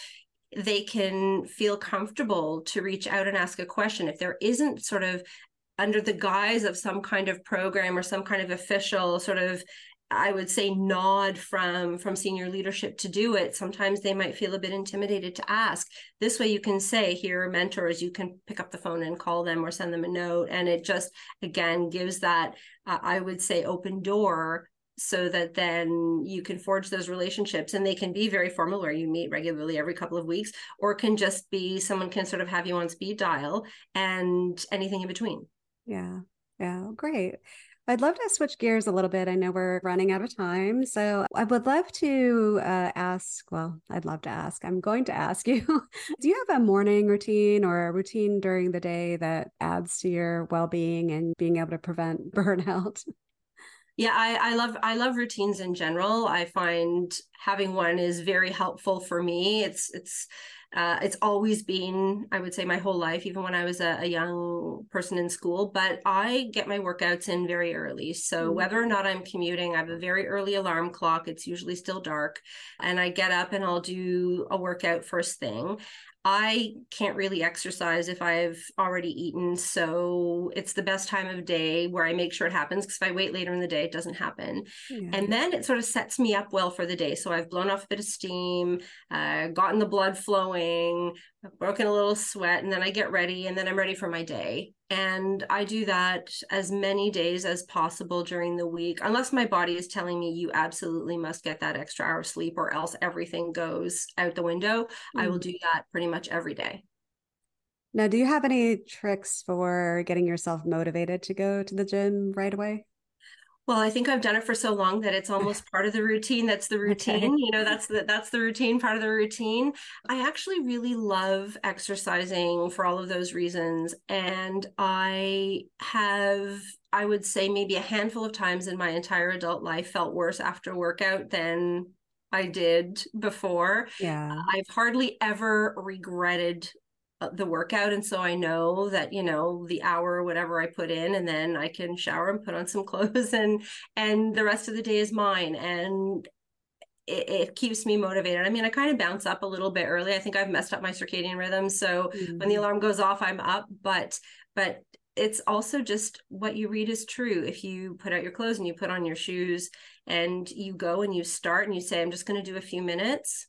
S2: they can feel comfortable to reach out and ask a question. If there isn't sort of under the guise of some kind of program or some kind of official sort of I would say nod from from senior leadership to do it. Sometimes they might feel a bit intimidated to ask. This way, you can say, "Here are mentors." You can pick up the phone and call them or send them a note, and it just again gives that uh, I would say open door so that then you can forge those relationships and they can be very formal where you meet regularly every couple of weeks or can just be someone can sort of have you on speed dial and anything in between
S1: yeah yeah great I'd love to switch gears a little bit. I know we're running out of time. So I would love to uh, ask, well, I'd love to ask, I'm going to ask you, do you have a morning routine or a routine during the day that adds to your well being and being able to prevent burnout?
S2: Yeah I, I love i love routines in general i find having one is very helpful for me it's it's Uh, it's always been, I would say, my whole life, even when I was a, a, young person in school. But I get my workouts in very early. So mm-hmm. whether or not I'm commuting, I have a very early alarm clock. It's usually still dark. And I get up and I'll do a workout first thing. I can't really exercise if I've already eaten. So it's the best time of day where I make sure it happens because if I wait later in the day, it doesn't happen. Yeah. And then it sort of sets me up well for the day. So I've blown off a bit of steam, uh, gotten the blood flowing, broken a little sweat, and then I get ready and then I'm ready for my day. And I do that as many days as possible during the week, unless my body is telling me you absolutely must get that extra hour of sleep or else everything goes out the window. Mm-hmm. I will mm. do that pretty much every day.
S1: Now, do you have any tricks for getting yourself motivated to go to the gym right away?
S2: Well i think i've done it for so long that it's almost part of the routine that's the routine okay. you know that's the that's the routine part of the routine i actually really love exercising for all of those reasons and i have i would say maybe a handful of times in my entire adult life felt worse after workout than I did before.
S1: Yeah.
S2: I've hardly ever regretted the workout and so i know that you know the hour or whatever i put in and then i can shower and put on some clothes and and the rest of the day is mine and it, it keeps me motivated i mean i kind of bounce up a little bit early i think i've messed up my circadian rhythm so mm-hmm. when the mm-hmm. alarm goes off i'm up but but it's also just what you read is true if you put out your clothes and you put on your shoes and you go and you start and you say i'm just going to do a few minutes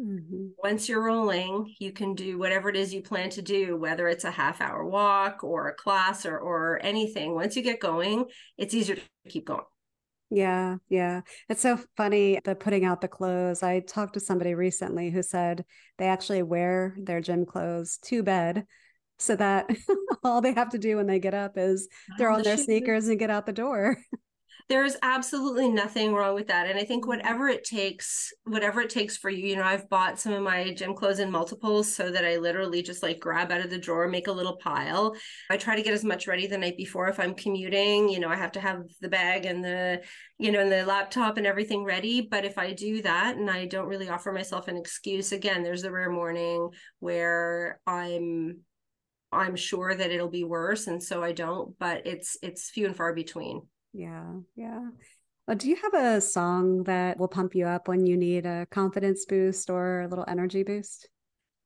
S2: Mm-hmm. Once you're rolling, you can do whatever it is you plan to do, whether it's a half hour walk or a class or or anything. Once you get going, it's easier to keep going.
S1: Yeah, yeah. It's so funny the putting out the clothes. I talked to somebody recently who said they actually wear their gym clothes to bed so that all they have to do when they get up is throw on their sneakers and get out the door.
S2: there's absolutely nothing wrong with that. And i think whatever it takes whatever it takes for you you know i've bought some of my gym clothes in multiples so that i literally just like grab out of the drawer make a little pile. I try to get as much ready the night before if i'm commuting you know i have to have the bag and the you know and the laptop and everything ready. But if i do that and i don't really offer myself an excuse again there's the rare morning where i'm i'm sure that it'll be worse and so i don't but it's it's few and far between
S1: yeah, yeah. Well, do you have a song that will pump you up when you need a confidence boost or a little energy boost?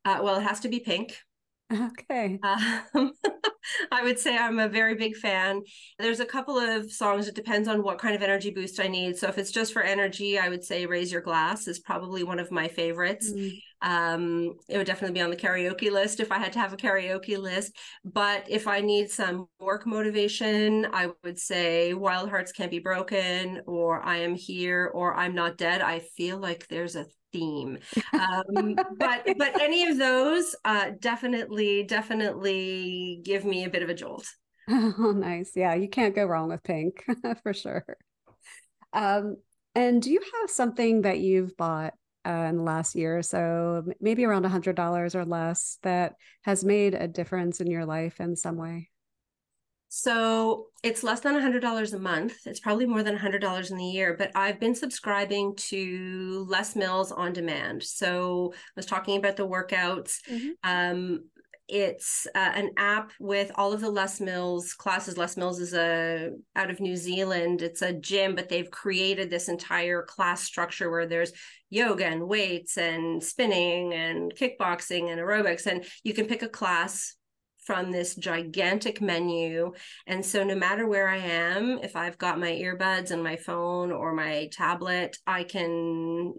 S2: Uh, well, it has to be Pink.
S1: Okay.
S2: Um, I would say I'm a very big fan. There's a couple of songs. It depends on what kind of energy boost I need. So if it's just for energy, I would say "Raise Your Glass" is probably one of my favorites. Mm. Um, it would definitely be on the karaoke list if I had to have a karaoke list. But if I need some work motivation, I would say "Wild Hearts Can't Be Broken" or "I Am Here" or "I'm Not Dead." I feel like there's a theme um, but but any of those uh, definitely definitely give me a bit of a jolt
S1: oh nice yeah you can't go wrong with pink for sure um, and do you have something that you've bought uh, in the last year or so maybe around a hundred dollars or less that has made a difference in your life in some way
S2: so it's less than $100 a month. It's probably more than $100 in the year, but I've been subscribing to Les Mills on demand. So I was talking about the workouts. Mm-hmm. Um, it's uh, an app with all of the Les Mills classes. Les Mills is a out of New Zealand. It's a gym, but they've created this entire class structure where there's yoga and weights and spinning and kickboxing and aerobics, and you can pick a class from this gigantic menu. And so, no matter where I am, if I've got my earbuds and my phone or my tablet, I can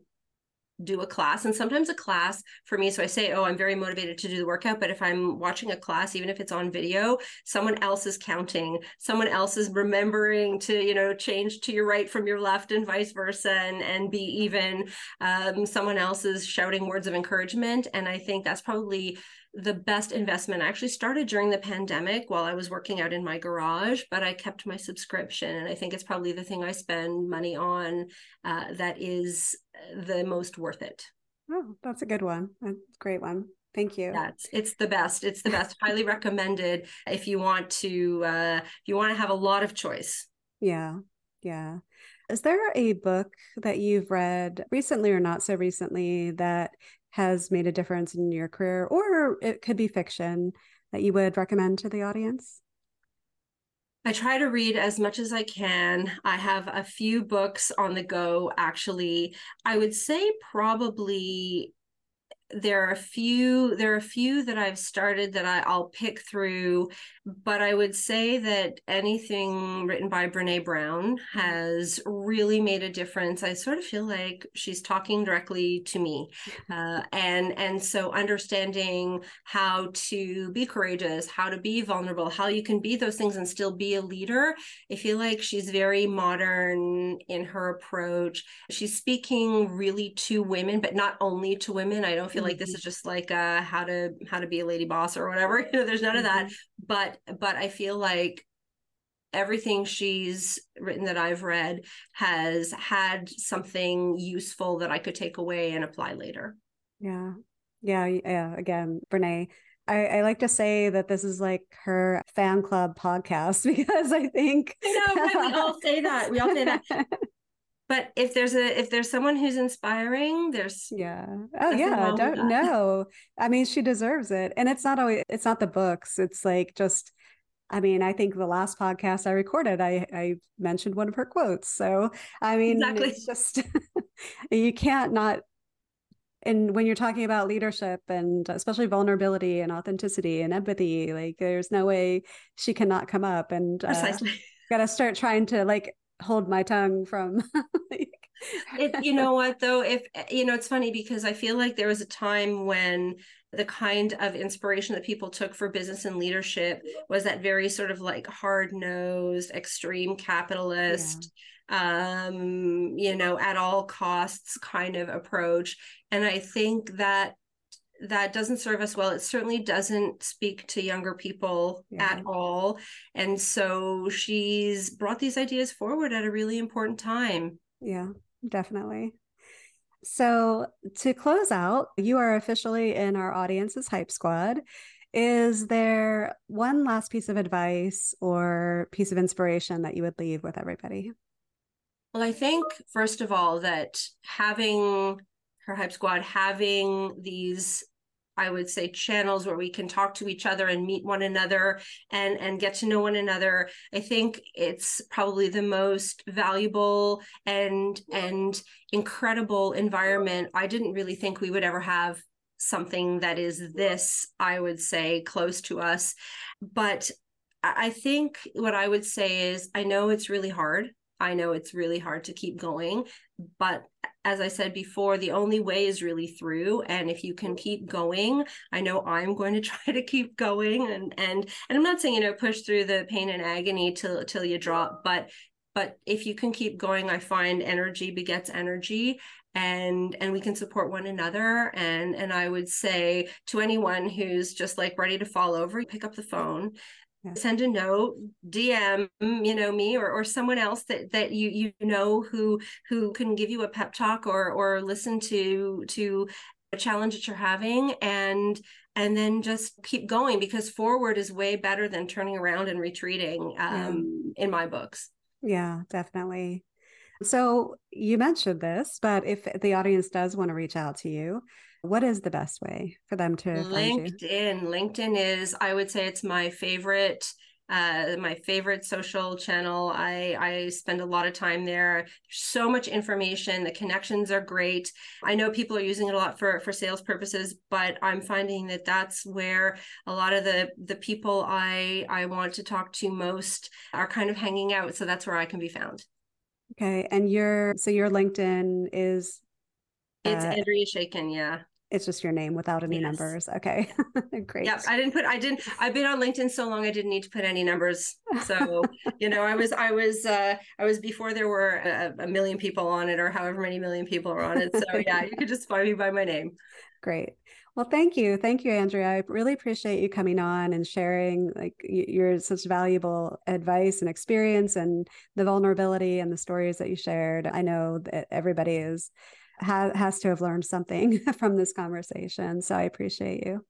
S2: do a class and sometimes a class for me so i say oh i'm very motivated to do the workout but if i'm watching a class even if it's on video someone else is counting someone else is remembering to you know change to your right from your left and vice versa and, and be even um, someone else is shouting words of encouragement and i think that's probably the best investment. I actually started during the pandemic while I was working out in my garage, but I kept my subscription. And I think it's probably the thing I spend money on uh, that is uh, the most worth it.
S1: Oh, that's a good one. That's a great one. Thank you.
S2: That's it's the best. It's the best. Highly recommended if you want to uh, if you want to have a lot of choice.
S1: Yeah. Yeah. Is there a book that you've read recently or not so recently that has made a difference in your career, or it could be fiction that you would recommend to the audience?
S2: I try to read as much as I can. I have a few books on the go, actually. I would say probably there are a few there are a few that I've started that I, I'll pick through, but I would say that anything written by Brene Brown mm-hmm. has really made a difference. I sort of feel like she's talking directly to me, uh, and and so understanding how to be courageous, how to be vulnerable, how you can be those things and still be a leader. I feel like she's very modern in her approach. She's speaking really to women, but not only to women. I don't feel like this mm-hmm. is just like uh how to how to be a lady boss or whatever you know there's none mm-hmm. of that mm-hmm. but but i feel like everything she's written that i've read has had something useful that i could take away and apply later
S1: yeah yeah yeah again brene I, I, like to say that this is like her fan club podcast because I think
S2: I know right? we all say that. We all say that. but if there's a if there's someone who's inspiring there's
S1: yeah. Oh yeah don't know. I mean she deserves it and it's not always it's not the books. It's like just i mean i think the last podcast i recorded i i mentioned one of her quotes. So i mean exactly. it's just you can't not and when you're talking about leadership and especially vulnerability and authenticity and empathy like there's no way she cannot come up and uh, precisely. got to start trying to like hold my tongue from like...
S2: it, you know what though if you know it's funny because i feel like there was a time when the kind of inspiration that people took for business and leadership was that very sort of like hard-nosed extreme capitalist yeah. um you know at all costs kind of approach and i think that that doesn't serve us well. It certainly doesn't speak to younger people yeah. at all. And so she's brought these ideas forward at a really important time.
S1: Yeah, definitely. So to close out, you are officially in our audience's hype squad. Is there one last piece of advice or piece of inspiration that you would leave with everybody?
S2: Well, I think, first of all, that having her hype squad having these I would say channels where we can talk to each other and meet one another and and get to know one another. I think it's probably the most valuable and and incredible environment. I didn't really think we would ever have something that is this, I would say, close to us. But I think what I would say is I know it's really hard. I know it's really hard to keep going, but as I said before, the only way is really through. And if you can keep going, I know I'm going to try to keep going. And and and I'm not saying you know push through the pain and agony till till you drop, but but if you can keep going, I find energy begets energy, and and we can support one another. And and I would say to anyone who's just like ready to fall over, pick up the phone send a note dm you know me or, or someone else that that you you know who who can give you a pep talk or or listen to to a challenge that you're having and and then just keep going because forward is way better than turning around and retreating um, yeah. in my books.
S1: Yeah definitely so you mentioned this but if the audience does want to reach out to you what is the best way for them to
S2: LinkedIn. LinkedIn is, I would say, it's my favorite uh my favorite social channel. I i spend a lot of time there. So much information. The connections are great. I know people are using it a lot for for sales purposes but i'm finding that that's where a lot of the the people i i want to talk to most are kind of hanging out. So that's where i can be found
S1: okay and your so your linkedin is
S2: it's uh, Andrea Shaikin yeah
S1: it's just your name without any yes. numbers. Okay. Great.
S2: Yeah. I didn't put, I didn't, I've been on LinkedIn so long, I didn't need to put any numbers. So, you know, I was, I was, uh, I was before there were a, a, million people on it or however many million people are on it. So yeah, you could just find me by my name.
S1: Great. Well, thank you. Thank you, Andrea. I really appreciate you coming on and sharing like your such valuable advice and experience and the vulnerability and the stories that you shared. I know that everybody is ha- has to have learned something from this conversation. So I appreciate you.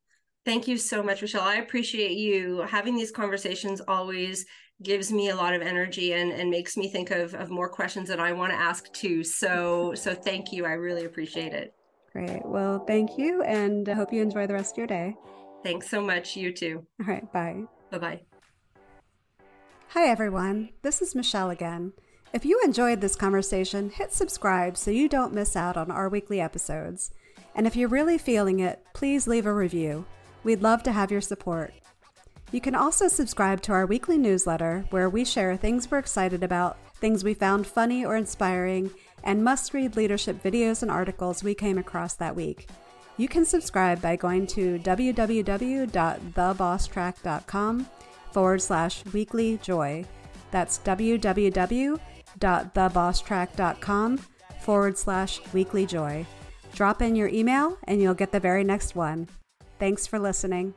S2: Thank you so much, Michelle. I appreciate you. Having these conversations always gives me a lot of energy and, and makes me think of, of more questions that I want to ask too. So so thank you. I really appreciate it.
S1: Great. Well, thank you, and I hope you enjoy the rest of your day.
S2: Thanks so much. You too.
S1: All right. Bye.
S2: Bye bye.
S1: Hi, everyone. This is Michelle again. If you enjoyed this conversation, hit subscribe so you don't miss out on our weekly episodes. And if you're really feeling it, please leave a review. We'd love to have your support. You can also subscribe to our weekly newsletter where we share things we're excited about, things we found funny or inspiring, and must read leadership videos and articles we came across that week. You can subscribe by going to www.thebosstrack.com forward slash weekly joy. That's www.thebosstrack.com forward slash weekly joy. Drop in your email and you'll get the very next one. Thanks for listening.